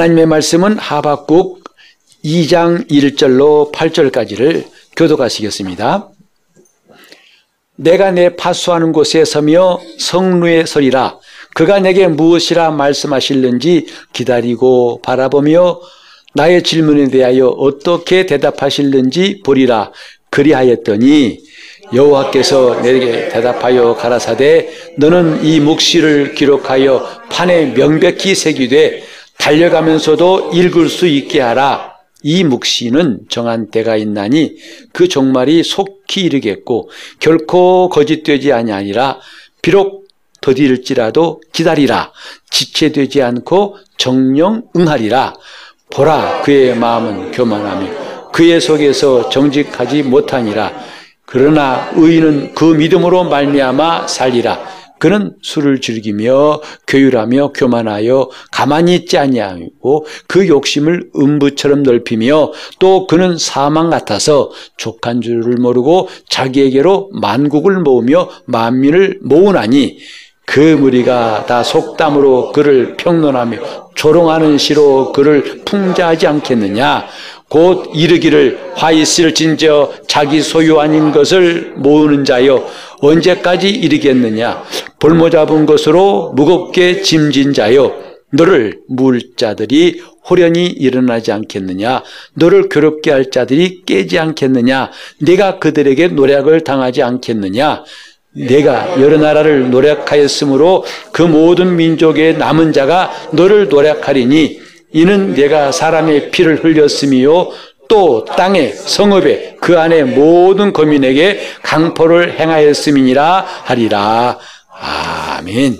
하나님의 말씀은 하박국 2장 1절로 8절까지를 교도하시겠습니다. 내가 내 파수하는 곳에 서며 성루에 서리라. 그가 내게 무엇이라 말씀하실는지 기다리고 바라보며 나의 질문에 대하여 어떻게 대답하실는지 보리라. 그리하였더니 여호와께서 내게 대답하여 가라사대 너는 이 묵시를 기록하여 판에 명백히 새기되 달려가면서도 읽을 수 있게 하라. 이 묵시는 정한 때가 있나니 그 종말이 속히 이르겠고 결코 거짓되지 아니하니라. 비록 더딜지라도 기다리라. 지체되지 않고 정령 응하리라. 보라 그의 마음은 교만하며 그의 속에서 정직하지 못하니라. 그러나 의인은 그 믿음으로 말미암아 살리라. 그는 술을 즐기며 교율하며 교만하여 가만히 있지 아니하고 그 욕심을 음부처럼 넓히며 또 그는 사망 같아서 족한 줄을 모르고 자기에게로 만국을 모으며 만민을 모으나니 그 무리가 다 속담으로 그를 평론하며 조롱하는 시로 그를 풍자하지 않겠느냐 곧 이르기를 화이스를 진저 자기 소유 아닌 것을 모으는 자여 언제까지 이르겠느냐? 볼모 잡은 것으로 무겁게 짐진 자여 너를 물 자들이 호련히 일어나지 않겠느냐? 너를 괴롭게 할 자들이 깨지 않겠느냐? 네가 그들에게 노력을 당하지 않겠느냐? 내가 여러 나라를 노력하였으므로 그 모든 민족의 남은 자가 너를 노력하리니 이는 내가 사람의 피를 흘렸으며 또 땅에 성읍에 그 안에 모든 거민에게 강포를 행하였음이니라 하리라. 아멘.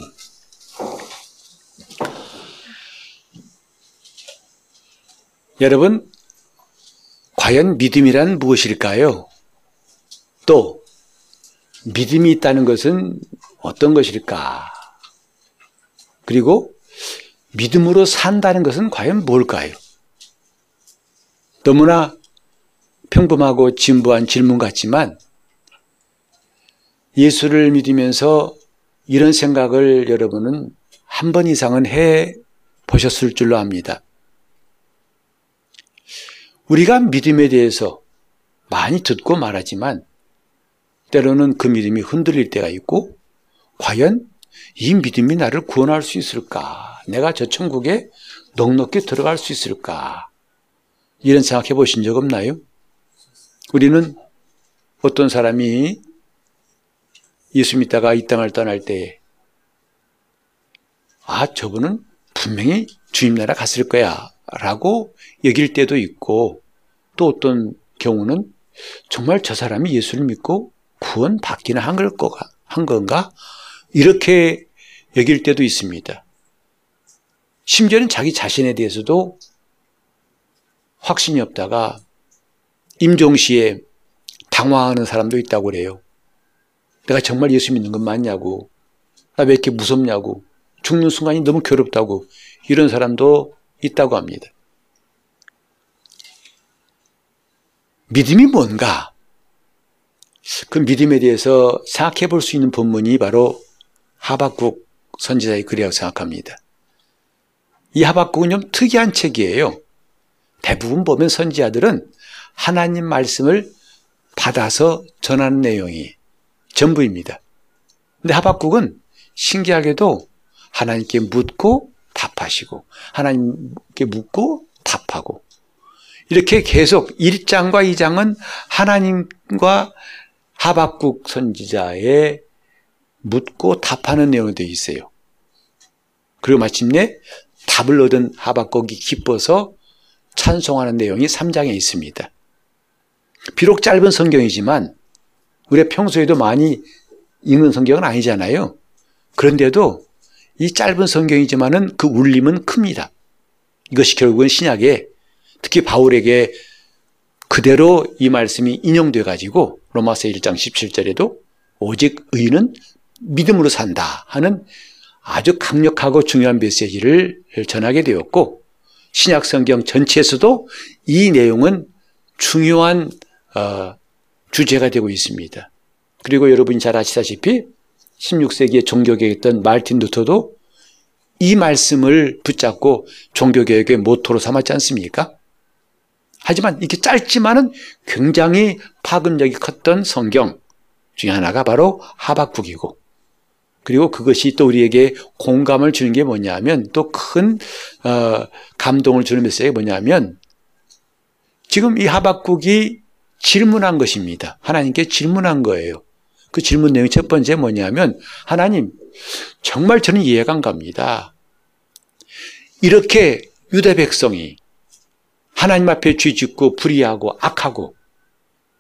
여러분, 과연 믿음이란 무엇일까요? 또, 믿음이 있다는 것은 어떤 것일까? 그리고 믿음으로 산다는 것은 과연 뭘까요? 너무나 평범하고 진부한 질문 같지만 예수를 믿으면서 이런 생각을 여러분은 한 번 이상은 해 보셨을 줄로 압니다. 우리가 믿음에 대해서 많이 듣고 말하지만 때로는 그 믿음이 흔들릴 때가 있고 과연 이 믿음이 나를 구원할 수 있을까? 내가 저 천국에 넉넉히 들어갈 수 있을까? 이런 생각해 보신 적 없나요? 우리는 어떤 사람이 예수 믿다가 이 땅을 떠날 때, 아, 저분은 분명히 주님 나라 갔을 거야. 라고 여길 때도 있고, 또 어떤 경우는 정말 저 사람이 예수를 믿고 구원 받기는 한, 걸 거가, 한 건가? 이렇게 여길 때도 있습니다. 심지어는 자기 자신에 대해서도 확신이 없다가 임종시에 당황하는 사람도 있다고 그래요. 내가 정말 예수 믿는 건 맞냐고. 나 왜 이렇게 무섭냐고. 죽는 순간이 너무 괴롭다고. 이런 사람도 있다고 합니다. 믿음이 뭔가? 그 믿음에 대해서 생각해 볼 수 있는 본문이 바로 하박국 선지자의 글이라고 생각합니다. 이 하박국은 좀 특이한 책이에요. 대부분 보면 선지자들은 하나님 말씀을 받아서 전하는 내용이 전부입니다. 근데 하박국은 신기하게도 하나님께 묻고 답하시고 하나님께 묻고 답하고 이렇게 계속 1장과 2장은 하나님과 하박국 선지자의 묻고 답하는 내용이 되어 있어요. 그리고 마침내 답을 얻은 하박국이 기뻐서 찬송하는 내용이 3장에 있습니다. 비록 짧은 성경이지만 우리가 평소에도 많이 읽는 성경은 아니잖아요. 그런데도 이 짧은 성경이지만은 그 울림은 큽니다. 이것이 결국은 신약에 특히 바울에게 그대로 이 말씀이 인용돼 가지고 로마서 1장 17절에도 오직 의인은 믿음으로 산다 하는 아주 강력하고 중요한 메시지를 전하게 되었고 신약 성경 전체에서도 이 내용은 중요한 어, 주제가 되고 있습니다. 그리고 여러분이 잘 아시다시피 16세기에 종교개혁했던 말틴 루터도 이 말씀을 붙잡고 종교개혁의 모토로 삼았지 않습니까? 하지만 이게 짧지만은 굉장히 파급력이 컸던 성경 중에 하나가 바로 하박국이고 그리고 그것이 또 우리에게 공감을 주는 게 뭐냐면 또큰 어, 감동을 주는 메시지가 뭐냐면 지금 이 하박국이 질문한 것입니다. 하나님께 질문한 거예요. 그 질문 내용이 첫 번째 뭐냐면 하나님 정말 저는 이해가 안 갑니다. 이렇게 유대 백성이 하나님 앞에 죄 짓고 불의하고 악하고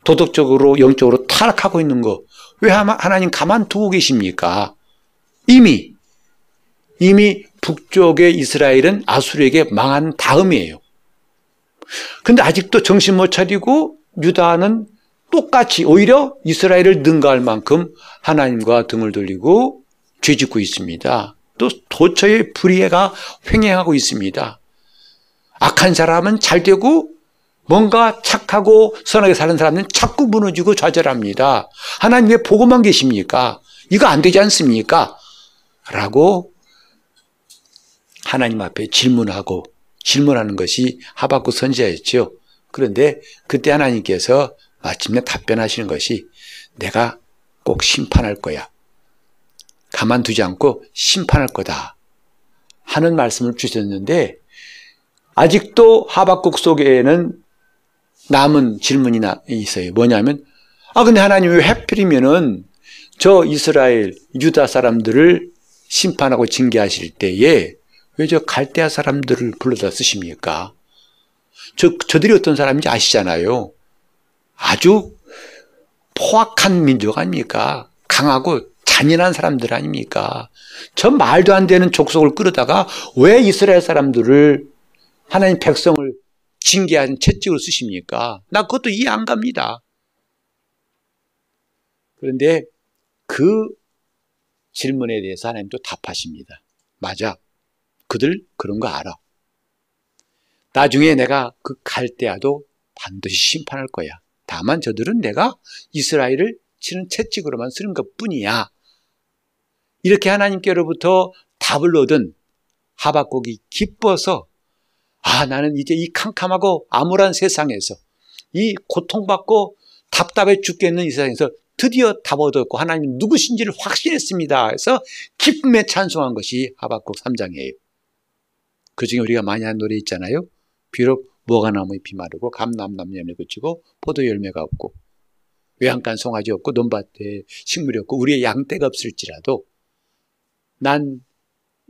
도덕적으로 영적으로 타락하고 있는 거 왜 하나님 가만 두고 계십니까? 이미 이미 북쪽의 이스라엘은 아수르에게 망한 다음이에요. 근데 아직도 정신 못 차리고 유다는 똑같이 오히려 이스라엘을 능가할 만큼 하나님과 등을 돌리고 죄짓고 있습니다. 또 도처의 불의가 횡행하고 있습니다. 악한 사람은 잘 되고 뭔가 착하고 선하게 사는 사람은 자꾸 무너지고 좌절합니다. 하나님 왜 보고만 계십니까? 이거 안 되지 않습니까? 라고 하나님 앞에 질문하고 질문하는 것이 하박국 선지자였죠. 그런데 그때 하나님께서 마침내 답변하시는 것이 내가 꼭 심판할 거야. 가만두지 않고 심판할 거다. 하는 말씀을 주셨는데 아직도 하박국 속에는 남은 질문이 있어요. 뭐냐면 아 근데 하나님 왜 해필이면은 저 이스라엘 유다 사람들을 심판하고 징계하실 때에 왜 저 갈대아 사람들을 불러다 쓰십니까? 저, 저들이 어떤 사람인지 아시잖아요. 아주 포악한 민족 아닙니까? 강하고 잔인한 사람들 아닙니까? 저 말도 안 되는 족속을 끌어다가 왜 이스라엘 사람들을 하나님 백성을 징계한 채찍을 쓰십니까? 나 그것도 이해 안 갑니다. 그런데 그 질문에 대해서 하나님 또 답하십니다. 맞아. 그들 그런 거 알아. 나중에 내가 그 갈대아도 반드시 심판할 거야. 다만 저들은 내가 이스라엘을 치는 채찍으로만 쓰는 것 뿐이야. 이렇게 하나님께로부터 답을 얻은 하박국이 기뻐서 아, 나는 이제 이 캄캄하고 암울한 세상에서 이 고통받고 답답해 죽겠는 이 세상에서 드디어 답 얻었고 하나님 누구신지를 확신했습니다. 그래서 기쁨에 찬송한 것이 하박국 3장이에요. 그 중에 우리가 많이 한 노래 있잖아요. 비록 무화과 나무 잎이 마르고 감남나무 열매 그치고 포도 열매가 없고 외양간 송아지 없고 논밭에 식물이 없고 우리의 양떼가 없을지라도 난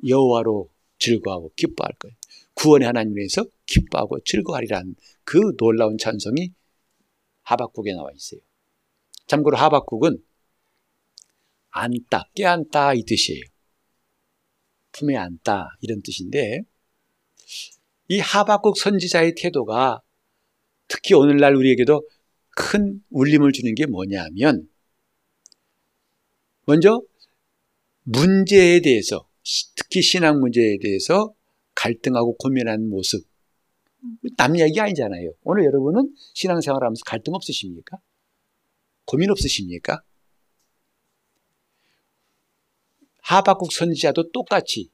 여호와로 즐거워하고 기뻐할 거예요. 구원의 하나님에서 기뻐하고 즐거워하리란 그 놀라운 찬송이 하박국에 나와 있어요. 참고로 하박국은 안다, 깨안다 이 뜻이에요. 품에 안다 이런 뜻인데 이 하박국 선지자의 태도가 특히 오늘날 우리에게도 큰 울림을 주는 게 뭐냐면 먼저 문제에 대해서 특히 신앙 문제에 대해서 갈등하고 고민하는 모습 남 얘기 아니잖아요. 오늘 여러분은 신앙생활 하면서 갈등 없으십니까? 고민 없으십니까? 하박국 선지자도 똑같이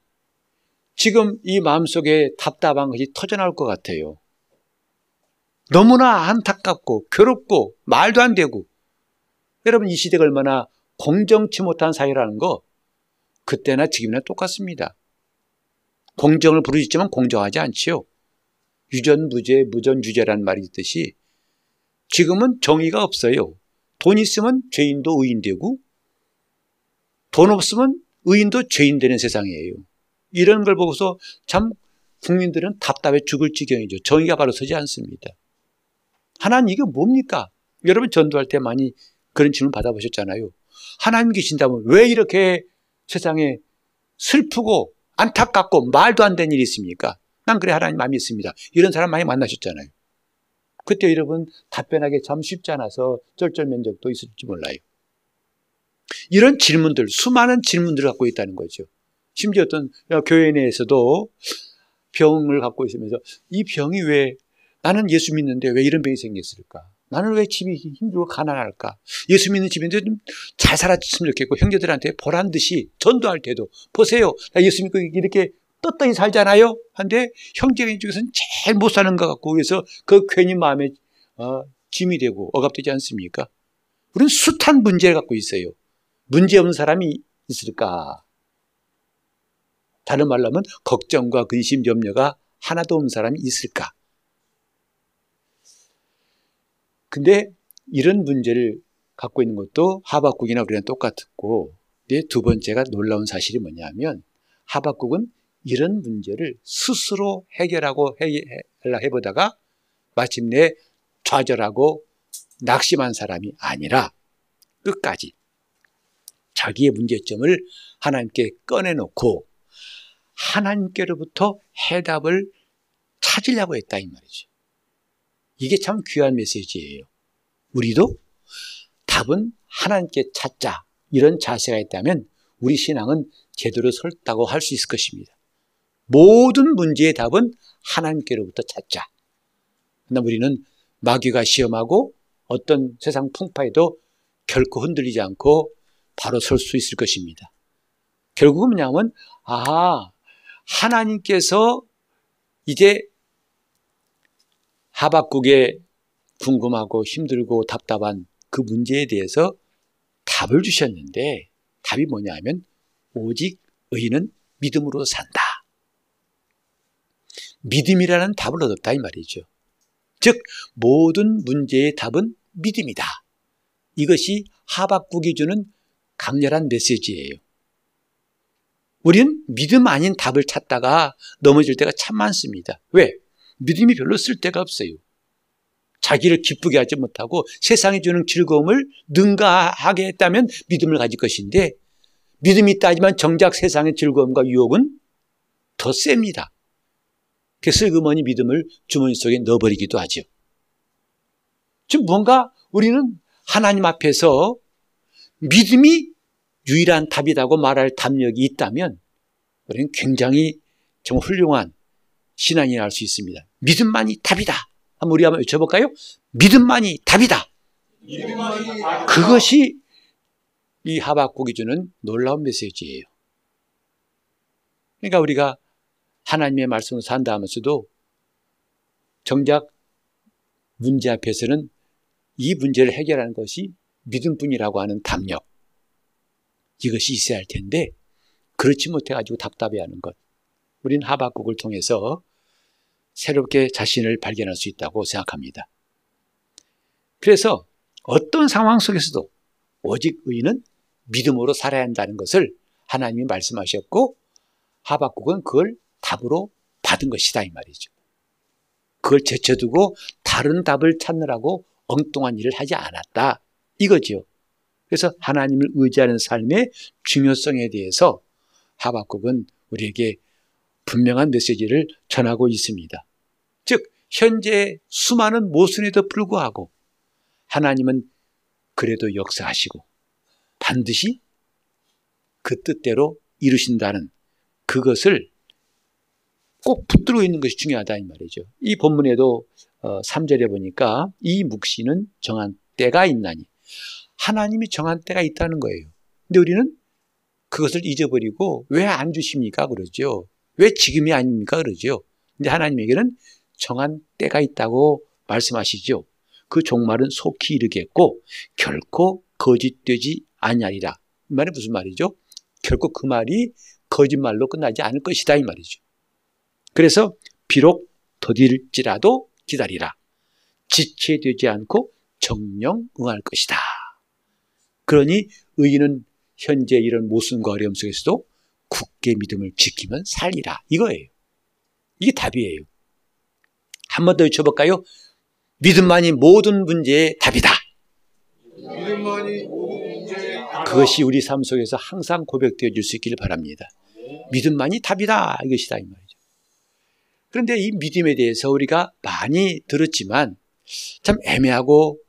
지금 이 마음속에 답답한 것이 터져나올 것 같아요. 너무나 안타깝고 괴롭고 말도 안 되고 여러분 이 시대가 얼마나 공정치 못한 사회라는 거 그때나 지금이나 똑같습니다. 공정을 부르짖지만 공정하지 않지요. 유전무죄, 무전유죄란 말이 있듯이 지금은 정의가 없어요. 돈 있으면 죄인도 의인 되고 돈 없으면 의인도 죄인 되는 세상이에요. 이런 걸 보고서 참 국민들은 답답해 죽을 지경이죠. 정의가 바로 서지 않습니다. 하나님 이게 뭡니까? 여러분 전도할 때 많이 그런 질문 받아보셨잖아요. 하나님 계신다면 왜 이렇게 세상에 슬프고 안타깝고 말도 안 되는 일이 있습니까? 난 그래 하나님 마음이 있습니다. 이런 사람 많이 만나셨잖아요. 그때 여러분 답변하기 참 쉽지 않아서 쩔쩔면적도 있을지 몰라요. 이런 질문들, 수많은 질문들을 갖고 있다는 거죠. 심지어 어떤 교회 내에서도 병을 갖고 있으면서 이 병이 왜 나는 예수 믿는데 왜 이런 병이 생겼을까? 나는 왜 집이 힘들고 가난할까? 예수 믿는 집인데 좀 잘 살았으면 좋겠고 형제들한테 보란 듯이 전도할 때도 보세요. 나 예수 믿고 이렇게 떳떳히 살잖아요. 한데 형제인 중에서는 제일 못 사는 것 같고 그래서 그 괜히 마음에 어, 짐이 되고 억압되지 않습니까? 우리는 숱한 문제를 갖고 있어요. 문제 없는 사람이 있을까? 다른 말로 하면 걱정과 근심, 염려가 하나도 없는 사람이 있을까? 근데 이런 문제를 갖고 있는 것도 하박국이나 우리랑 똑같고 두 번째가 놀라운 사실이 뭐냐면 하박국은 이런 문제를 스스로 해결하고 해결하려 해보다가 마침내 좌절하고 낙심한 사람이 아니라 끝까지 자기의 문제점을 하나님께 꺼내놓고 하나님께로부터 해답을 찾으려고 했다 이 말이죠. 이게 참 귀한 메시지예요. 우리도 답은 하나님께 찾자 이런 자세가 있다면 우리 신앙은 제대로 설다고 할 수 있을 것입니다. 모든 문제의 답은 하나님께로부터 찾자. 그러나 우리는 마귀가 시험하고 어떤 세상 풍파에도 결코 흔들리지 않고 바로 설 수 있을 것입니다. 결국은 뭐냐면, 아, 하나님께서 이제 하박국에 궁금하고 힘들고 답답한 그 문제에 대해서 답을 주셨는데 답이 뭐냐면 오직 의인은 믿음으로 산다. 믿음이라는 답을 얻었다 이 말이죠. 즉 모든 문제의 답은 믿음이다. 이것이 하박국이 주는 강렬한 메시지예요. 우리는 믿음 아닌 답을 찾다가 넘어질 때가 참 많습니다. 왜? 믿음이 별로 쓸 데가 없어요. 자기를 기쁘게 하지 못하고 세상이 주는 즐거움을 능가하게 했다면 믿음을 가질 것인데 믿음이 있다 하지만 정작 세상의 즐거움과 유혹은 더 셉니다. 그 슬그머니 믿음을 주머니 속에 넣어버리기도 하죠. 즉 뭔가 우리는 하나님 앞에서 믿음이 유일한 답이라고 말할 담력이 있다면 우리는 굉장히 정말 훌륭한 신앙이 날수 있습니다. 믿음만이 답이다. 한번 우리 한번 외쳐볼까요? 믿음만이 답이다. 그것이 이 하박국이 주는 놀라운 메시지예요. 그러니까 우리가 하나님의 말씀을 산다 하면서도 정작 문제 앞에서는 이 문제를 해결하는 것이 믿음뿐이라고 하는 담력. 이것이 있어야 할 텐데 그렇지 못해가지고 답답해하는 것. 우린 하박국을 통해서 새롭게 자신을 발견할 수 있다고 생각합니다. 그래서 어떤 상황 속에서도 오직 의인은 믿음으로 살아야 한다는 것을 하나님이 말씀하셨고 하박국은 그걸 답으로 받은 것이다 이 말이죠. 그걸 제쳐두고 다른 답을 찾느라고 엉뚱한 일을 하지 않았다 이거지요. 그래서 하나님을 의지하는 삶의 중요성에 대해서 하박국은 우리에게 분명한 메시지를 전하고 있습니다. 즉 현재 수많은 모순에도 불구하고 하나님은 그래도 역사하시고 반드시 그 뜻대로 이루신다는 그것을 꼭 붙들고 있는 것이 중요하다 이 말이죠. 이 본문에도 3절에 어, 보니까 이 묵시는 정한 때가 있나니 하나님이 정한 때가 있다는 거예요. 근데 우리는 그것을 잊어버리고 왜 안 주십니까 그러죠. 왜 지금이 아닙니까 그러죠. 근데 하나님에게는 정한 때가 있다고 말씀하시죠. 그 종말은 속히 이르겠고 결코 거짓되지 아니하리라. 이 말이 무슨 말이죠? 결코 그 말이 거짓말로 끝나지 않을 것이다 이 말이죠. 그래서 비록 더딜지라도 기다리라. 지체되지 않고 정령 응할 것이다. 그러니 의인은 현재 이런 모순과 어려움 속에서도 굳게 믿음을 지키면 살리라. 이거예요. 이게 답이에요. 한 번 더 외쳐볼까요? 믿음만이 모든 문제의 답이다. 그것이 우리 삶 속에서 항상 고백되어 줄 수 있기를 바랍니다. 믿음만이 답이다. 이것이다. 이 말이죠. 그런데 이 믿음에 대해서 우리가 많이 들었지만 참 애매하고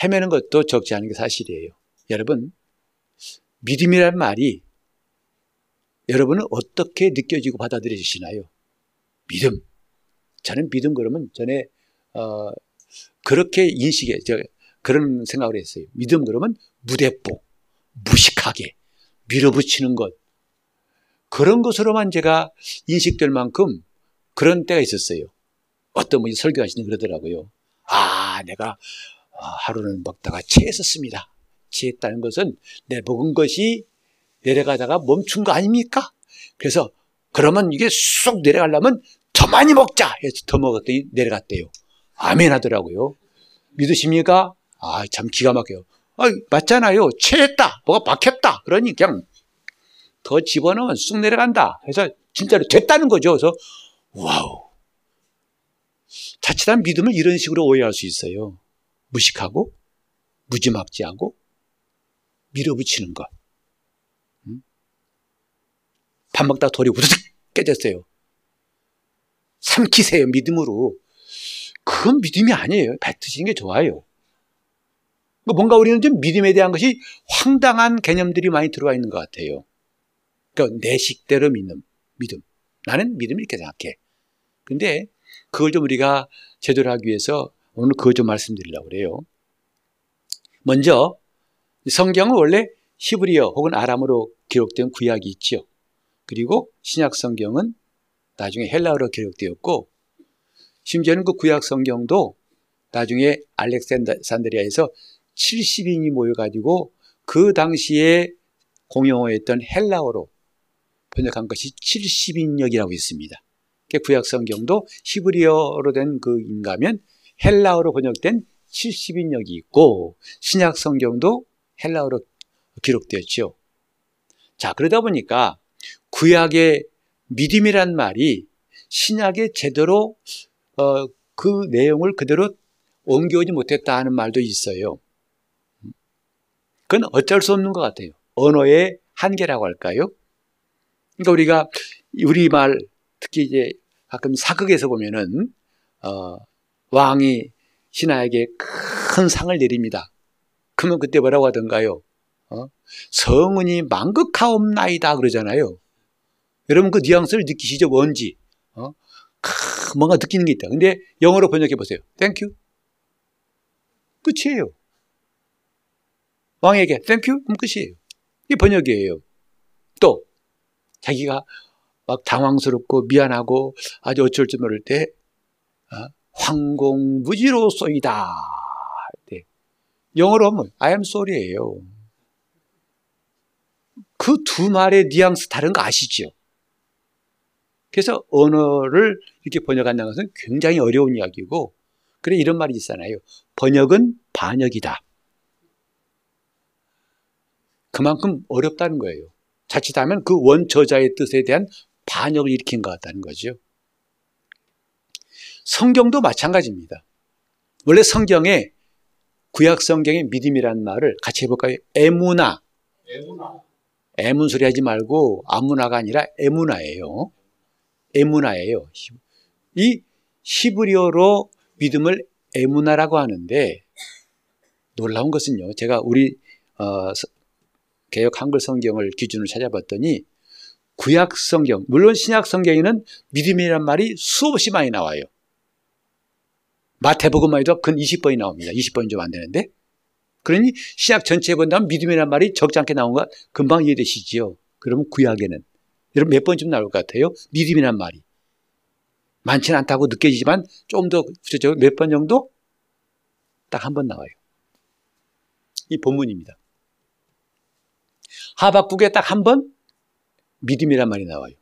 헤매는 것도 적지 않은 게 사실이에요. 여러분, 믿음이란 말이 여러분은 어떻게 느껴지고 받아들여지시나요? 믿음. 저는 믿음 그러면 전에 어, 그렇게 인식에 저 그런 생각을 했어요. 믿음 그러면 무대뽀, 무식하게 밀어붙이는 것. 그런 것으로만 제가 인식될 만큼 그런 때가 있었어요. 어떤 분이 설교하시는 그러더라고요. 아, 내가 하루는 먹다가 체했었습니다. 체했다는 것은 내 먹은 것이 내려가다가 멈춘 거 아닙니까? 그래서 그러면 이게 쑥 내려가려면 더 많이 먹자 해서 더 먹었더니 내려갔대요. 아멘 하더라고요. 믿으십니까? 아, 참 기가 막혀요. 아, 맞잖아요. 체했다. 뭐가 막혔다. 그러니 그냥 더 집어넣으면 쑥 내려간다. 해서 진짜로 됐다는 거죠. 그래서 wow. 자칫한 믿음을 이런 식으로 오해할 수 있어요. 무식하고 무지막지하고 밀어붙이는 것. 밥 먹다 돌이 우르륵 깨졌어요. 삼키세요, 믿음으로. 그건 믿음이 아니에요. 뱉으시는 게 좋아요. 그러니까 뭔가 우리는 좀 믿음에 대한 것이 황당한 개념들이 많이 들어와 있는 것 같아요. 그러니까 내 식대로 믿는 믿음. 나는 믿음을 이렇게 생각해. 근데 그걸 좀 우리가 제대로 하기 위해서 오늘 그거 좀 말씀드리려고 그래요. 먼저 성경은 원래 히브리어 혹은 아람어로 기록된 구약이 있죠. 그리고 신약 성경은 나중에 헬라어로 기록되었고 심지어는 그 구약 성경도 나중에 알렉산드리아에서 70인이 모여가지고 그 당시에 공용어였던 헬라어로 번역한 것이 70인역이라고 있습니다. 구약 성경도 히브리어로 된 그 인가면 헬라어로 번역된 70인역이 있고 신약 성경도 헬라어로 기록되었죠. 자, 그러다 보니까 구약의 믿음이란 말이 신약에 제대로 어, 그 내용을 그대로 옮겨오지 못했다 하는 말도 있어요. 그건 어쩔 수 없는 것 같아요. 언어의 한계라고 할까요? 그러니까 우리가 우리말 특히 이제 가끔 사극에서 보면은 어, 왕이 신하에게 큰 상을 내립니다. 그러면 그때 뭐라고 하던가요? 어? 성은이 망극하옵나이다 그러잖아요. 여러분 그 뉘앙스를 느끼시죠? 뭔지. 어? 크, 뭔가 느끼는 게 있다. 근데 영어로 번역해 보세요. Thank you. 끝이에요. 왕에게 Thank you? 그럼 끝이에요. 이게 번역이에요. 또 자기가 막 당황스럽고 미안하고 아주 어쩔 줄 모를 때 어? 황공무지로소이다. 네. 영어로 하면 I am sorry예요. 그 두 말의 뉘앙스 다른 거 아시죠? 그래서 언어를 이렇게 번역한다는 것은 굉장히 어려운 이야기고 그래 이런 말이 있잖아요. 번역은 반역이다. 그만큼 어렵다는 거예요. 자칫하면 그 원저자의 뜻에 대한 반역을 일으킨 것 같다는 거죠. 성경도 마찬가지입니다. 원래 성경에 구약 성경의 믿음이라는 말을 같이 해볼까요? 에무나. 에무나. 에문 소리 하지 말고 아무나가 아니라 에무나예요. 에무나예요. 이 히브리어로 믿음을 에무나라고 하는데 놀라운 것은요. 제가 우리 어, 개혁 한글 성경을 기준으로 찾아봤더니 구약 성경, 물론 신약 성경에는 믿음이란 말이 수없이 많이 나와요. 마태복음만 해도 근 20번이 나옵니다. 20번이 좀 안 되는데. 그러니 신약 전체에 본다면 믿음이란 말이 적지 않게 나온 것 금방 이해되시지요. 그러면 구약에는 여러분 몇 번쯤 나올 것 같아요? 믿음이란 말이. 많지는 않다고 느껴지지만 조금 더 구체적으로 몇 번 정도? 딱 한 번 나와요. 이 본문입니다. 하박국에 딱 한 번 믿음이란 말이 나와요.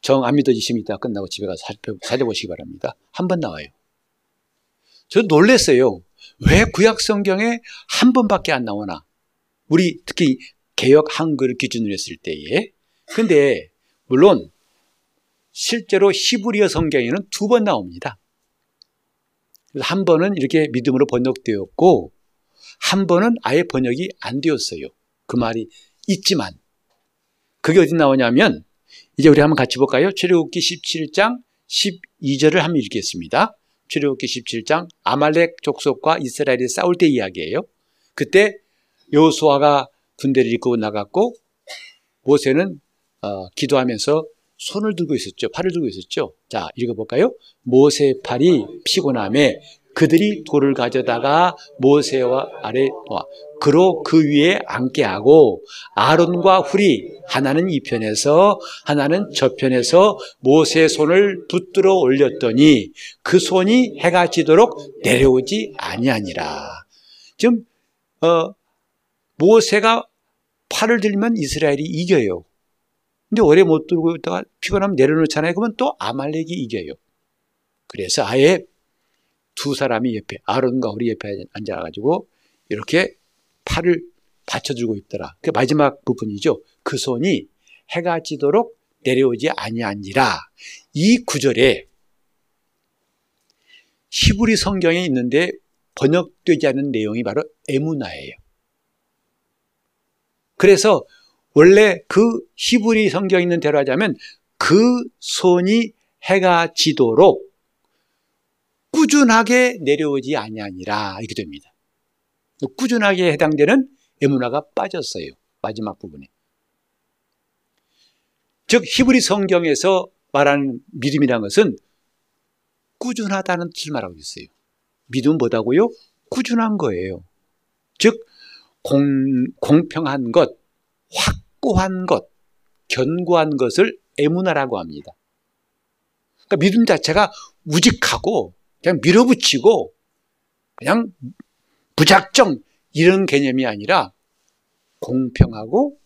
정 안 믿어지시면 이따 끝나고 집에 가서 살펴보시기 바랍니다. 한 번 나와요. 저 놀랬어요. 왜 구약 성경에 한 번밖에 안 나오나? 우리 특히 개혁 한글 기준으로 했을 때에. 근데 물론 실제로 히브리어 성경에는 두 번 나옵니다. 한 번은 이렇게 믿음으로 번역되었고 한 번은 아예 번역이 안 되었어요. 그 말이 있지만 그게 어디 나오냐면 이제 우리 한번 같이 볼까요? 출애굽기 17장 12절을 한번 읽겠습니다. 출애굽기 17장 아말렉 족속과 이스라엘이 싸울 때 이야기예요. 그때 여호수아가 군대를 이끌고 나갔고 모세는 어, 기도하면서 손을 들고 있었죠. 팔을 들고 있었죠. 자, 읽어볼까요? 모세 팔이 피곤함에 그들이 돌을 가져다가 모세와 아래 놓아 그로 그 위에 앉게 하고 아론과 훌이 하나는 이 편에서 하나는 저 편에서 모세의 손을 붙들어 올렸더니 그 손이 해가 지도록 내려오지 아니하니라. 지금 어, 모세가 팔을 들면 이스라엘이 이겨요. 근데 오래 못 들고 있다가 피곤하면 내려놓잖아요. 그러면 또 아말렉이 이겨요. 그래서 아예 두 사람이 옆에 아론과 우리 옆에 앉아가지고 이렇게 팔을 받쳐주고 있더라. 그 마지막 부분이죠. 그 손이 해가 지도록 내려오지 아니하니라. 이 구절에 히브리 성경에 있는데 번역되지 않은 내용이 바로 에무나예요. 그래서 원래 그 히브리 성경에 있는 대로 하자면 그 손이 해가 지도록 꾸준하게 내려오지 아니하니라 이렇게 됩니다. 꾸준하게 해당되는 에무나가 빠졌어요. 마지막 부분에. 즉 히브리 성경에서 말하는 믿음이라는 것은 꾸준하다는 뜻을 말하고 있어요. 믿음은 뭐다고요? 꾸준한 거예요. 즉 공, 공평한 것, 확고한 것, 견고한 것을 에무나라고 합니다. 그러니까 믿음 자체가 우직하고 그냥 밀어붙이고 그냥 무작정 이런 개념이 아니라 공평하고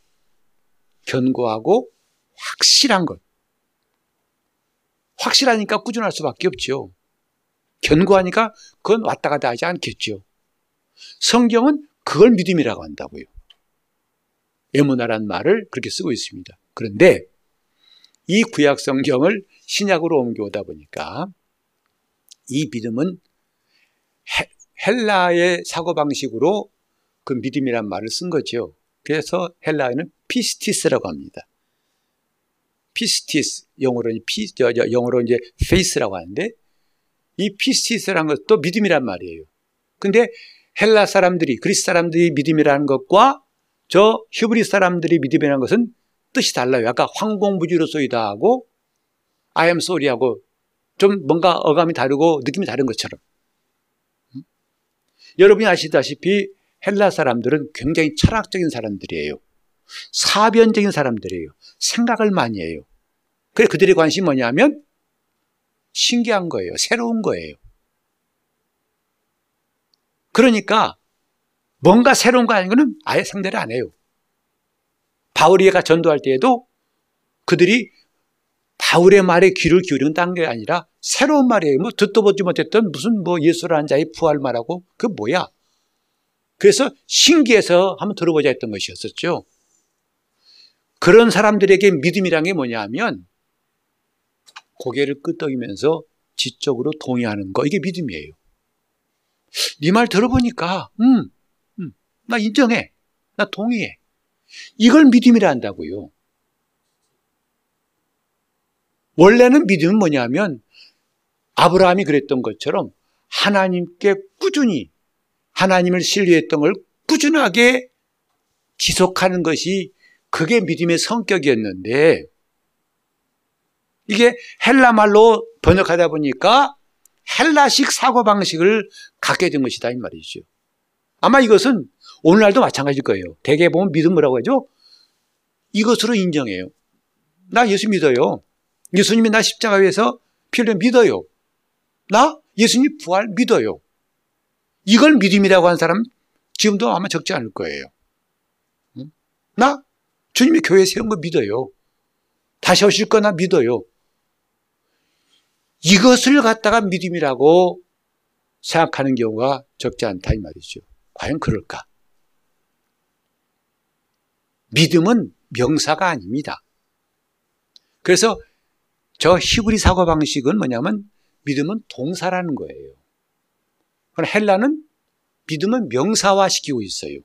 견고하고 확실한 것. 확실하니까 꾸준할 수밖에 없죠. 견고하니까 그건 왔다 갔다 하지 않겠죠. 성경은 그걸 믿음이라고 한다고요. 에모나란 말을 그렇게 쓰고 있습니다. 그런데 이 구약 성경을 신약으로 옮겨오다 보니까 이 믿음은 헬라의 사고방식으로 그 믿음이란 말을 쓴 거죠. 그래서 헬라에는 πίστις라고 합니다. πίστις, 영어로는 피, 영어로 이제 faith라고 하는데 이 πίστις라는 것도 믿음이란 말이에요. 근데 헬라 사람들이, 그리스 사람들이 믿음이라는 것과 저 히브리 사람들이 믿음이라는 것은 뜻이 달라요. 아까 황공부지로소이다 하고 I am sorry 하고 좀 뭔가 어감이 다르고 느낌이 다른 것처럼. 음? 여러분이 아시다시피 헬라 사람들은 굉장히 철학적인 사람들이에요. 사변적인 사람들이에요. 생각을 많이 해요. 그래 그들의 관심이 뭐냐면 신기한 거예요. 새로운 거예요. 그러니까 뭔가 새로운 거 아닌 거는 아예 상대를 안 해요. 바울이가 전도할 때에도 그들이 바울의 말에 귀를 기울이는 딴게 아니라 새로운 말이에요. 뭐 듣도 보지 못했던 무슨 뭐 예수라는 자의 부활 말하고 그 뭐야. 그래서 신기해서 한번 들어보자 했던 것이었었죠. 그런 사람들에게 믿음이란 게 뭐냐 하면 고개를 끄덕이면서 지적으로 동의하는 거 이게 믿음이에요. 네 말 들어보니까 음, 음, 나 인정해. 나 동의해. 이걸 믿음이라 한다고요. 원래는 믿음은 뭐냐면 아브라함이 그랬던 것처럼 하나님께 꾸준히 하나님을 신뢰했던 걸 꾸준하게 지속하는 것이 그게 믿음의 성격이었는데 이게 헬라 말로 번역하다 보니까 헬라식 사고방식을 갖게 된 것이다 이 말이죠. 아마 이것은 오늘날도 마찬가지일 거예요. 대개 보면 믿음 뭐라고 하죠? 이것으로 인정해요. 나 예수 믿어요. 예수님이 나 십자가에서 피 흘려 믿어요. 나 예수님 부활 믿어요. 이걸 믿음이라고 하는 사람 지금도 아마 적지 않을 거예요. 나 주님이 교회 세운 거 믿어요. 다시 오실 거나 믿어요. 이것을 갖다가 믿음이라고 생각하는 경우가 적지 않다 이 말이죠. 과연 그럴까? 믿음은 명사가 아닙니다. 그래서 저 히브리 사고 방식은 뭐냐면 믿음은 동사라는 거예요. 그럼 헬라는 믿음은 명사화시키고 있어요.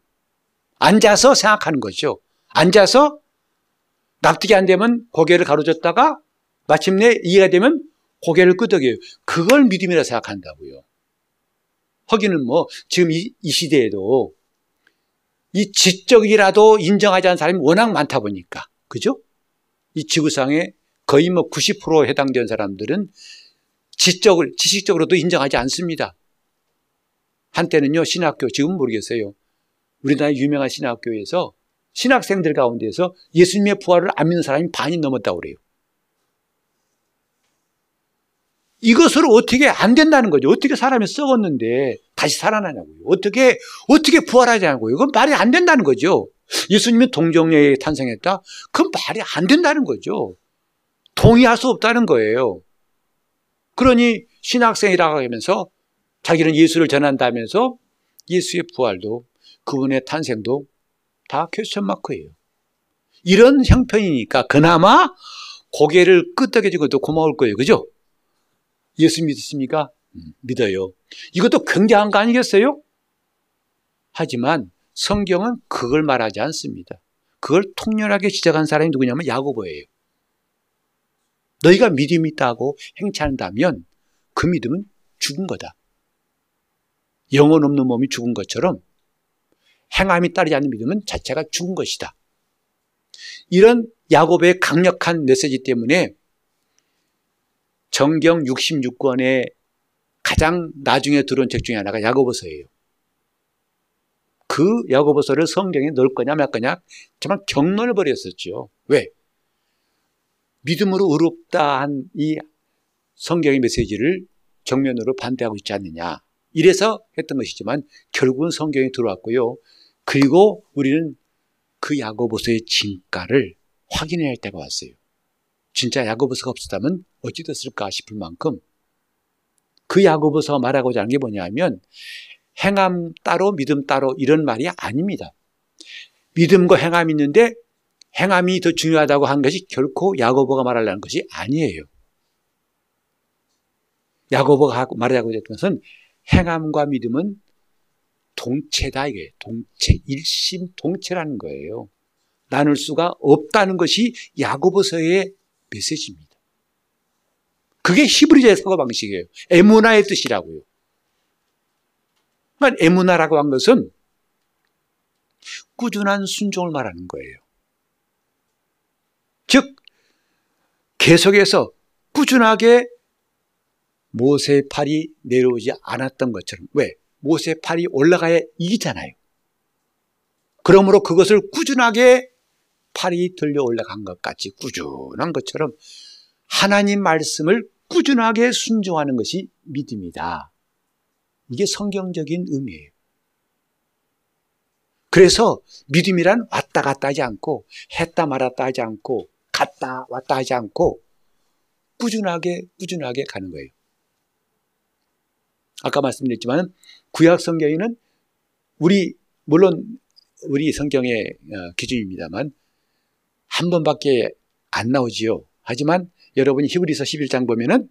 앉아서 생각하는 거죠. 앉아서 납득이 안 되면 고개를 가로젓다가 마침내 이해가 되면 고개를 끄덕여요. 그걸 믿음이라 생각한다고요. 허기는 뭐 지금 이, 이 시대에도 이 지적이라도 인정하지 않는 사람이 워낙 많다 보니까 그죠? 이 지구상에 거의 뭐 90% 해당되는 사람들은 지적을 지식적으로도 인정하지 않습니다. 한때는요, 신학교, 지금 모르겠어요. 우리나라 유명한 신학교에서 신학생들 가운데서 예수님의 부활을 안 믿는 사람이 반이 넘었다고 그래요. 이것을 어떻게 안 된다는 거죠. 어떻게 사람이 썩었는데 다시 살아나냐고요. 어떻게, 어떻게 부활하냐고요. 그건 말이 안 된다는 거죠. 예수님이 동정녀에 탄생했다? 그건 말이 안 된다는 거죠. 동의할 수 없다는 거예요. 그러니 신학생이라고 하면서 자기는 예수를 전한다면서 예수의 부활도 그분의 탄생도 다 퀘스천 마크예요. 이런 형편이니까 그나마 고개를 끄덕여주고도 고마울 거예요. 그죠? 예수 믿습니까? 음, 믿어요. 이것도 굉장한 거 아니겠어요? 하지만 성경은 그걸 말하지 않습니다. 그걸 통렬하게 시작한 사람이 누구냐면 야고보예요. 너희가 믿음이 있다고 행치한다면 그 믿음은 죽은 거다. 영혼 없는 몸이 죽은 것처럼 행함이 따르지 않는 믿음은 자체가 죽은 것이다. 이런 야곱의 강력한 메시지 때문에 정경 66권의 가장 나중에 들어온 책 중에 하나가 야고보서예요. 그 야고보서를 성경에 넣을 거냐 말 거냐 정말 경론을 벌였었죠. 왜? 믿음으로 의롭다 한 이 성경의 메시지를 정면으로 반대하고 있지 않느냐. 이래서 했던 것이지만 결국은 성경이 들어왔고요. 그리고 우리는 그 야고보서의 진가를 확인해야 할 때가 왔어요. 진짜 야고보서가 없었다면 어찌 됐을까 싶을 만큼 그 야고보서가 말하고자 하는 게 뭐냐면 행함 따로 믿음 따로 이런 말이 아닙니다. 믿음과 행함이 있는데 행함이 더 중요하다고 한 것이 결코 야고보가 말하려는 것이 아니에요. 야고보가 말하자고 했던 것은 행함과 믿음은 동체다 이게 동체 일심 동체라는 거예요. 나눌 수가 없다는 것이 야고보서의 메시지입니다. 그게 히브리자의 사고 방식이에요. 에무나의 뜻이라고요. 그러니까 에무나라고 한 것은 꾸준한 순종을 말하는 거예요. 즉 계속해서 꾸준하게 모세의 팔이 내려오지 않았던 것처럼 왜? 모세의 팔이 올라가야 이기잖아요. 그러므로 그것을 꾸준하게 팔이 들려 올라간 것 같이 꾸준한 것처럼 하나님 말씀을 꾸준하게 순종하는 것이 믿음이다. 이게 성경적인 의미예요. 그래서 믿음이란 왔다 갔다 하지 않고 했다 말았다 하지 않고 갔다 왔다 하지 않고 꾸준하게 꾸준하게 가는 거예요. 아까 말씀드렸지만 구약 성경에는 우리 물론 우리 성경의 어, 기준입니다만 한 번밖에 안 나오지요. 하지만 여러분이 히브리서 11장 보면은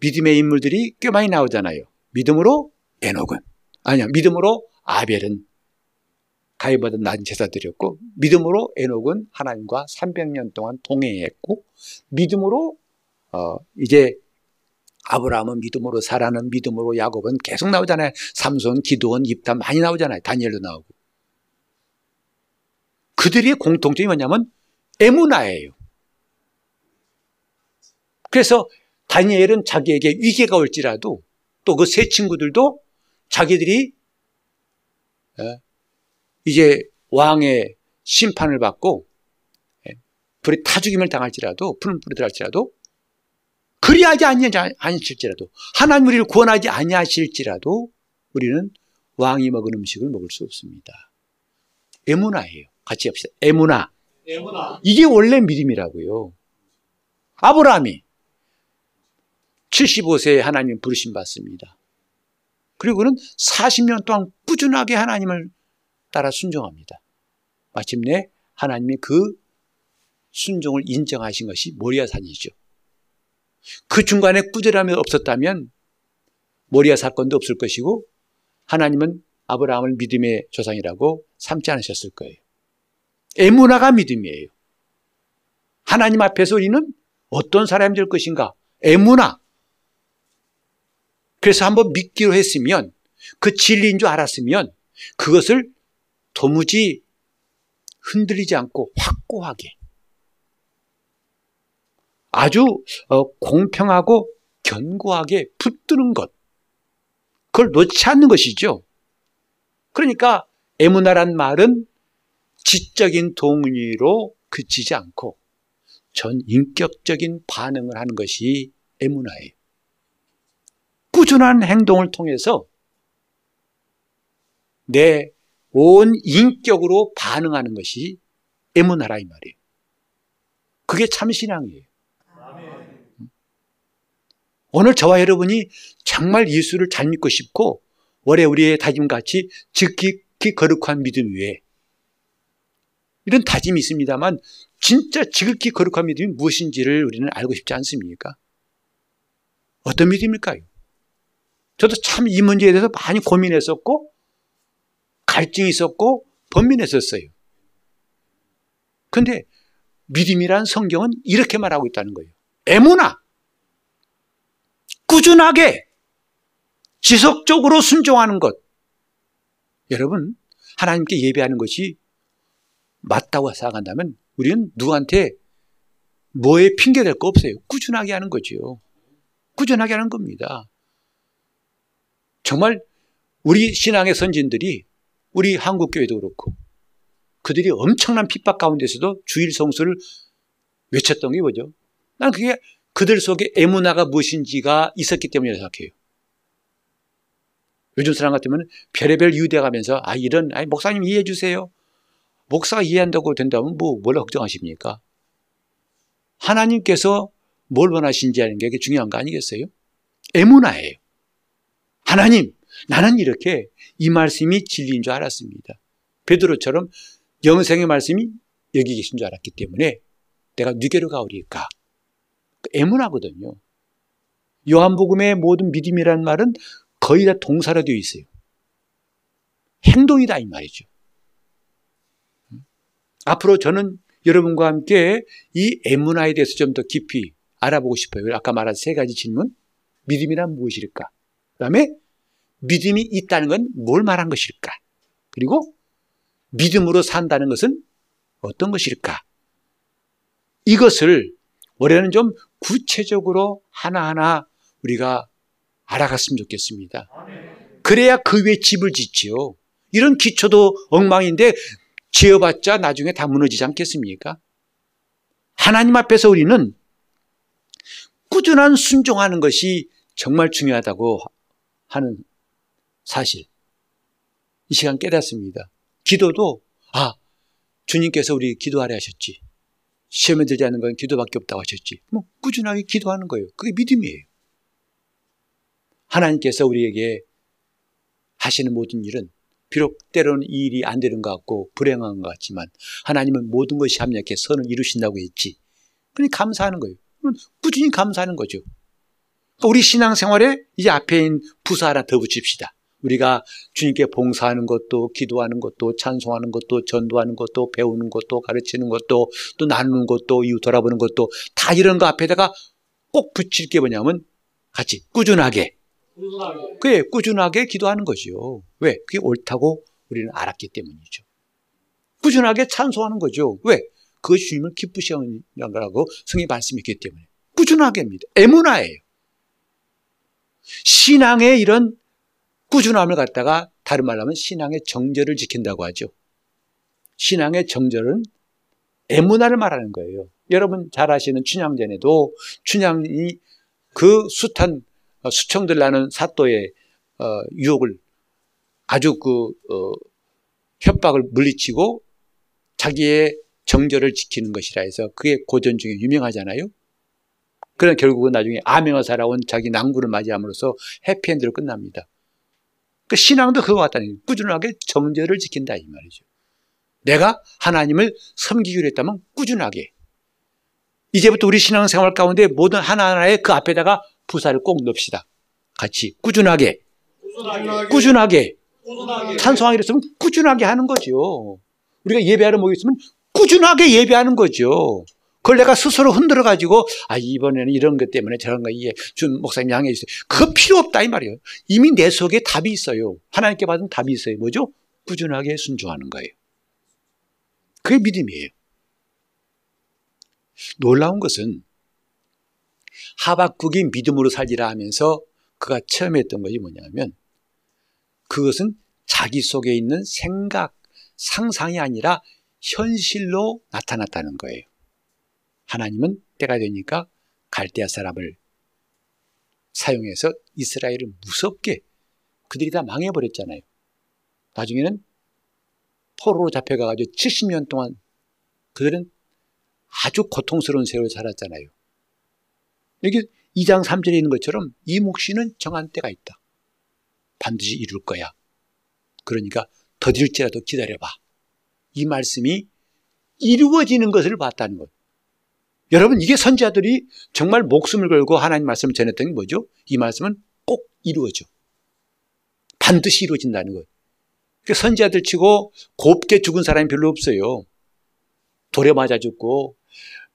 믿음의 인물들이 꽤 많이 나오잖아요. 믿음으로 에녹은 아니야 믿음으로 아벨은 가해받은 낮은 제사 드렸고 믿음으로 에녹은 하나님과 300년 동안 동행했고 믿음으로 어 이제 아브라함은 믿음으로 살아는 믿음으로 야곱은 계속 나오잖아요. 삼손, 기도원, 입담 많이 나오잖아요. 다니엘도 나오고. 그들의 공통점이 뭐냐면 에무나예요. 그래서 다니엘은 자기에게 위기가 올지라도 또 그 세 친구들도 자기들이 이제 왕의 심판을 받고 불에 타 죽임을 당할지라도 푸른 불에 들어갈지라도 그리하지 아니하실지라도 하나님 우리를 구원하지 아니하실지라도 우리는 왕이 먹은 음식을 먹을 수 없습니다. 에무나예요. 같이 합시다. 에무나. 에무나. 이게 원래 믿음이라고요. 아브라함이 75세에 하나님 부르심 받습니다. 그리고 그는 40년 동안 꾸준하게 하나님을 따라 순종합니다. 마침내 하나님이 그 순종을 인정하신 것이 모리아산이죠. 그 중간에 꾸준함이 없었다면 모리아 사건도 없을 것이고 하나님은 아브라함을 믿음의 조상이라고 삼지 않으셨을 거예요. 에무나가 믿음이에요. 하나님 앞에서 우리는 어떤 사람이 될 것인가? 에무나. 그래서 한번 믿기로 했으면 그 진리인 줄 알았으면 그것을 도무지 흔들리지 않고 확고하게 아주 어, 공평하고 견고하게 붙드는 것 그걸 놓지 않는 것이죠. 그러니까 에무나란 말은 지적인 동의로 그치지 않고 전 인격적인 반응을 하는 것이 에무나예요. 꾸준한 행동을 통해서 내 온 인격으로 반응하는 것이 에무나라 이 말이에요. 그게 참 신앙이에요. 오늘 저와 여러분이 정말 예수를 잘 믿고 싶고 올해 우리의 다짐같이 지극히 거룩한 믿음 위에 이런 다짐이 있습니다만 진짜 지극히 거룩한 믿음이 무엇인지를 우리는 알고 싶지 않습니까? 어떤 믿음일까요? 저도 참 이 문제에 대해서 많이 고민했었고 갈증이 있었고 번민했었어요. 근데 믿음이란 성경은 이렇게 말하고 있다는 거예요. 애무나 꾸준하게 지속적으로 순종하는 것. 여러분 하나님께 예배하는 것이 맞다고 생각한다면 우리는 누구한테 뭐에 핑계 댈 거 없어요. 꾸준하게 하는 거죠. 꾸준하게 하는 겁니다. 정말 우리 신앙의 선진들이 우리 한국교회도 그렇고 그들이 엄청난 핍박 가운데서도 주일 성수를 외쳤던 게 뭐죠? 난 그게 그들 속에 애문화가 무엇인지가 있었기 때문에 생각해요. 요즘 사람 같으면 별의별 유대 가면서 아 이런 아니 목사님 이해해 주세요. 목사가 이해한다고 된다면 뭐 뭘 걱정하십니까? 하나님께서 뭘 원하신지 하는 게 중요한 거 아니겠어요? 애문화예요. 하나님, 나는 이렇게 이 말씀이 진리인 줄 알았습니다. 베드로처럼 영생의 말씀이 여기 계신 줄 알았기 때문에 내가 누게로 가오리까? 애문하거든요. 요한복음의 모든 믿음이란 말은 거의 다 동사로 되어 있어요. 행동이다 이 말이죠. 앞으로 저는 여러분과 함께 이 애문화에 대해서 좀 더 깊이 알아보고 싶어요. 아까 말한 세 가지 질문. 믿음이란 무엇일까? 그 다음에 믿음이 있다는 건 뭘 말한 것일까? 그리고 믿음으로 산다는 것은 어떤 것일까? 이것을 올해는 좀 구체적으로 하나하나 우리가 알아갔으면 좋겠습니다. 그래야 그 위에 집을 짓지요. 이런 기초도 엉망인데 지어봤자 나중에 다 무너지지 않겠습니까? 하나님 앞에서 우리는 꾸준한 순종하는 것이 정말 중요하다고 하는 사실. 이 시간 깨닫습니다. 기도도, 아, 주님께서 우리 기도하래 하셨지. 시험에 들지 않는 건 기도밖에 없다고 하셨지. 뭐, 꾸준하게 기도하는 거예요. 그게 믿음이에요. 하나님께서 우리에게 하시는 모든 일은 비록 때로는 이 일이 안 되는 것 같고 불행한 것 같지만 하나님은 모든 것이 합력해 선을 이루신다고 했지. 그니 감사하는 거예요. 꾸준히 감사하는 거죠. 그러니까 우리 신앙생활에 이제 앞에 있는 부사 하나 더 붙입시다. 우리가 주님께 봉사하는 것도 기도하는 것도 찬송하는 것도 전도하는 것도 배우는 것도 가르치는 것도 또 나누는 것도 이웃 돌아보는 것도 다 이런 거 앞에다가 꼭 붙일 게 뭐냐면 같이 꾸준하게 그게 꾸준하게 기도하는 거죠. 왜? 그게 옳다고 우리는 알았기 때문이죠. 꾸준하게 찬송하는 거죠. 왜? 그것이 주님을 기쁘시하는 거라고 성이 말씀했기 때문에. 꾸준하게입니다. 애문화예요. 신앙의 이런 꾸준함을 갖다가 다른 말로 하면 신앙의 정절을 지킨다고 하죠. 신앙의 정절은 애문화를 말하는 거예요. 여러분 잘 아시는 춘향전에도 춘향이 그 숱한 어, 수청들 나는 사또의 어, 유혹을 아주 그 어, 협박을 물리치고 자기의 정절을 지키는 것이라 해서 그게 고전 중에 유명하잖아요. 그러나 결국은 나중에 살아온 자기 낭구를 맞이함으로써 해피엔드로 끝납니다. 그 신앙도 그거 같다는 거예요. 꾸준하게 정절을 지킨다 이 말이죠. 내가 하나님을 섬기기로 했다면 꾸준하게. 이제부터 우리 신앙생활 가운데 모든 하나하나의 그 앞에다가 부사를 꼭 넣읍시다. 같이 꾸준하게. 꾸준하게. 꾸준하게. 꾸준하게. 찬송하기로 했으면 꾸준하게 하는 거죠. 우리가 예배하러 모였으면 꾸준하게 예배하는 거죠. 그걸 내가 스스로 흔들어 가지고 아 이번에는 이런 것 때문에 저런 거 이해 준 목사님 양해해 주세요. 그거 필요 없다 이 말이에요. 이미 내 속에 답이 있어요. 하나님께 받은 답이 있어요. 뭐죠? 꾸준하게 순종하는 거예요. 그게 믿음이에요. 놀라운 것은 하박국이 믿음으로 살리라 하면서 그가 처음 했던 것이 뭐냐면 그것은 자기 속에 있는 생각, 상상이 아니라 현실로 나타났다는 거예요. 하나님은 때가 되니까 갈대아 사람을 사용해서 이스라엘을 무섭게 그들이 다 망해버렸잖아요. 나중에는 포로로 잡혀가가지고 70년 동안 그들은 아주 고통스러운 세월을 살았잖아요. 여기 2장 3절에 있는 것처럼 이 몫이는 정한 때가 있다. 반드시 이룰 거야. 그러니까 더딜지라도 기다려봐. 이 말씀이 이루어지는 것을 봤다는 것. 여러분 이게 선지자들이 정말 목숨을 걸고 하나님 말씀을 전했던 게 뭐죠? 이 말씀은 꼭 이루어져. 반드시 이루어진다는 것. 그 선지자들 치고 곱게 죽은 사람이 별로 없어요. 돌에 맞아 죽고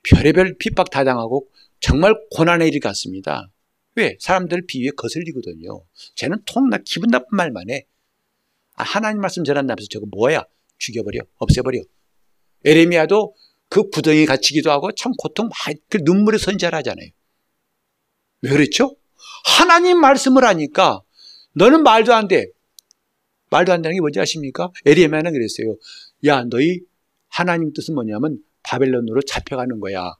별의별 핍박 다 당하고 정말 고난의 일이 같습니다. 왜? 사람들 비위에 거슬리거든요. 쟤는 통나 기분 나쁜 말만 해. 아, 하나님 말씀 전한다면서 저거 뭐야? 죽여버려. 없애버려. 에레미야도 그 구덩이 갇히기도 하고 참 고통 많이, 그 눈물의 선지를 하잖아요. 왜 그렇죠? 하나님 말씀을 하니까 너는 말도 안 돼. 말도 안 되는 게 뭔지 아십니까? 에리에미야는 그랬어요. 야, 너희 하나님 뜻은 뭐냐면 바벨론으로 잡혀가는 거야.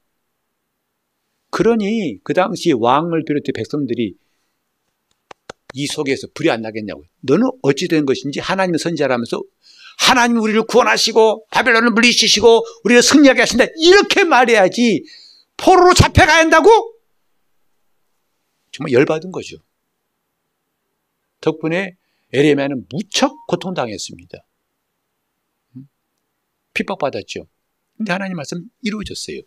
그러니 그 당시 왕을 비롯해 백성들이 이 속에서 불이 안 나겠냐고요. 너는 어찌 된 것인지 하나님의 선지자라면서 하나님 우리를 구원하시고 바벨론을 물리치시고 우리를 승리하게 하신다. 이렇게 말해야지 포로로 잡혀가야 한다고? 정말 열받은 거죠. 덕분에 에레미야는 무척 고통당했습니다. 음? 핍박받았죠. 근데 하나님 말씀 이루어졌어요.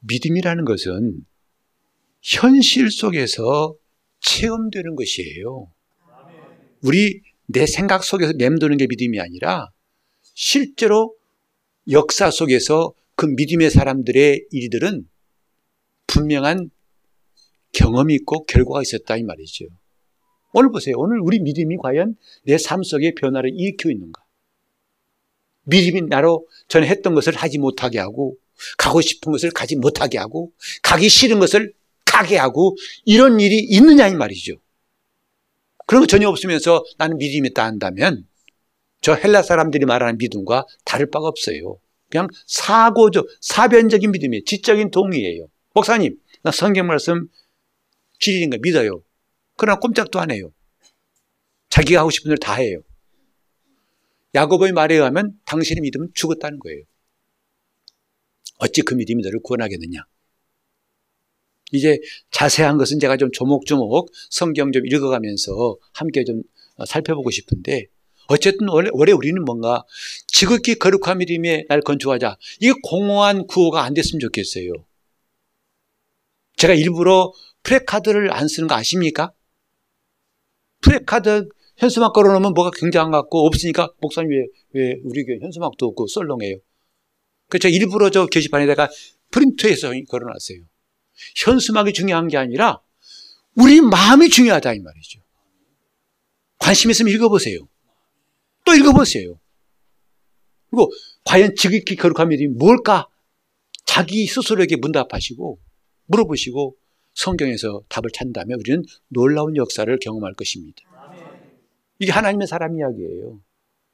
믿음이라는 것은 현실 속에서 체험되는 것이에요. 우리 내 생각 속에서 맴도는 게 믿음이 아니라 실제로 역사 속에서 그 믿음의 사람들의 일들은 분명한 경험이 있고 결과가 있었다 이 말이죠. 오늘 보세요. 오늘 우리 믿음이 과연 내 삶 속에 변화를 일으키고 있는가? 믿음이 나로 전에 했던 것을 하지 못하게 하고 가고 싶은 것을 가지 못하게 하고 가기 싫은 것을 가게 하고 이런 일이 있느냐 이 말이죠. 그런 거 전혀 없으면서 나는 믿음이 있다 한다면 저 헬라 사람들이 말하는 믿음과 다를 바가 없어요. 그냥 사고적, 사변적인 믿음이에요. 지적인 동의예요. 목사님, 나 성경 말씀 진리인 거 믿어요. 그러나 꼼짝도 안 해요. 자기가 하고 싶은 대로 다 해요. 야고보의 말에 의하면 당신의 믿음은 죽었다는 거예요. 어찌 그 믿음이 너를 구원하겠느냐? 이제 자세한 것은 제가 좀 조목조목 성경 좀 읽어가면서 함께 좀 살펴보고 싶은데 어쨌든 원래, 원래 우리는 뭔가 지극히 거룩한 믿음에 날 건축하자. 이게 공허한 구호가 안 됐으면 좋겠어요. 제가 일부러 프레카드를 안 쓰는 거 아십니까? 프레카드 현수막 걸어놓으면 뭐가 굉장한 것 같고 없으니까 목사님 왜, 왜 우리 교회 현수막도 없고 썰렁해요. 그래서 일부러 저 게시판에다가 프린트해서 걸어놨어요. 현수막이 중요한 게 아니라 우리 마음이 중요하다 이 말이죠. 관심 있으면 읽어보세요. 또 읽어보세요. 그리고 과연 지극히 거룩한 믿음이 뭘까? 자기 스스로에게 문답하시고 물어보시고 성경에서 답을 찾는다면 우리는 놀라운 역사를 경험할 것입니다. 이게 하나님의 사람 이야기예요.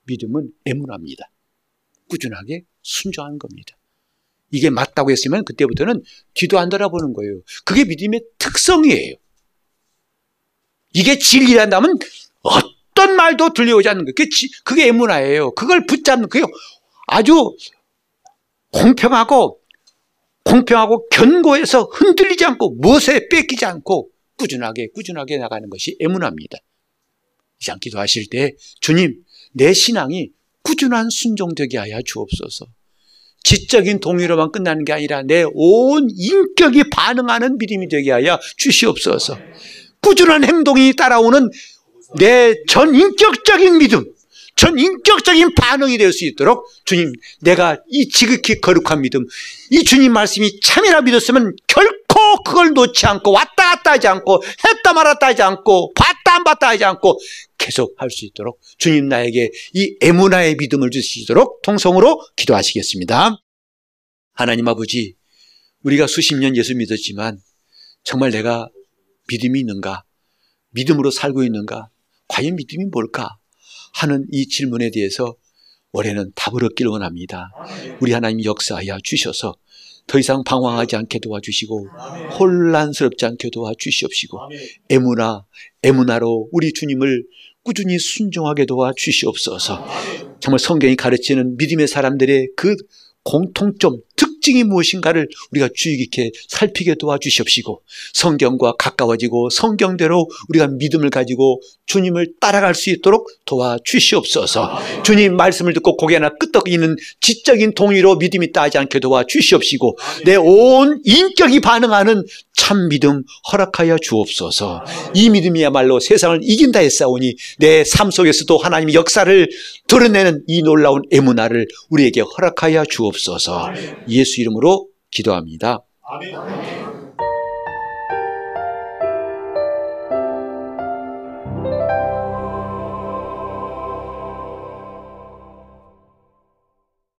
믿음은 애문합니다. 꾸준하게 순종하는 겁니다. 이게 맞다고 했으면 그때부터는 뒤도 안 돌아보는 거예요. 그게 믿음의 특성이에요. 이게 진리란다면 어떤 말도 들려오지 않는 거예요. 그게, 그게 애문화예요. 그걸 붙잡는, 그게 아주 공평하고, 공평하고 견고해서 흔들리지 않고, 무엇에 뺏기지 않고, 꾸준하게, 꾸준하게 나가는 것이 애문화입니다. 이장 기도하실 때, 주님, 내 신앙이 꾸준한 순종되게 하여 주옵소서. 지적인 동의로만 끝나는 게 아니라 내 온 인격이 반응하는 믿음이 되게 하여 주시옵소서. 꾸준한 행동이 따라오는 내 전 인격적인 믿음, 전 인격적인 반응이 될 수 있도록 주님, 내가 이 지극히 거룩한 믿음, 이 주님 말씀이 참이라 믿었으면 결코 그걸 놓지 않고 왔다 갔다 하지 않고 했다 말았다 하지 않고 봤다 안 봤다 하지 않고 계속 할 수 있도록 주님 나에게 이 에무나의 믿음을 주시도록 통성으로 기도하시겠습니다. 하나님 아버지, 우리가 수십 년 예수 믿었지만 정말 내가 믿음이 있는가? 믿음으로 살고 있는가? 과연 믿음이 뭘까? 하는 이 질문에 대해서 올해는 답을 얻기를 원합니다. 우리 하나님 역사하여 주셔서 더 이상 방황하지 않게 도와주시고 혼란스럽지 않게 도와주시옵시고 에무나 에무나로 우리 주님을 꾸준히 순종하게 도와 주시옵소서. 정말 성경이 가르치는 믿음의 사람들의 그 공통점, 특징이 무엇인가를 우리가 주의 깊게 살피게 도와주시옵시고 성경과 가까워지고 성경대로 우리가 믿음을 가지고 주님을 따라갈 수 있도록 도와주시옵소서. 주님 말씀을 듣고 고개나 끄덕이는 지적인 동의로 믿음이 따지 않게 도와주시옵시고 내 온 인격이 반응하는 참 믿음 허락하여 주옵소서. 이 믿음이야말로 세상을 이긴다 했사오니 내 삶 속에서도 하나님의 역사를 드러내는 이 놀라운 애문화를 우리에게 허락하여 주옵소서. 예수 이름으로 기도합니다. 아멘.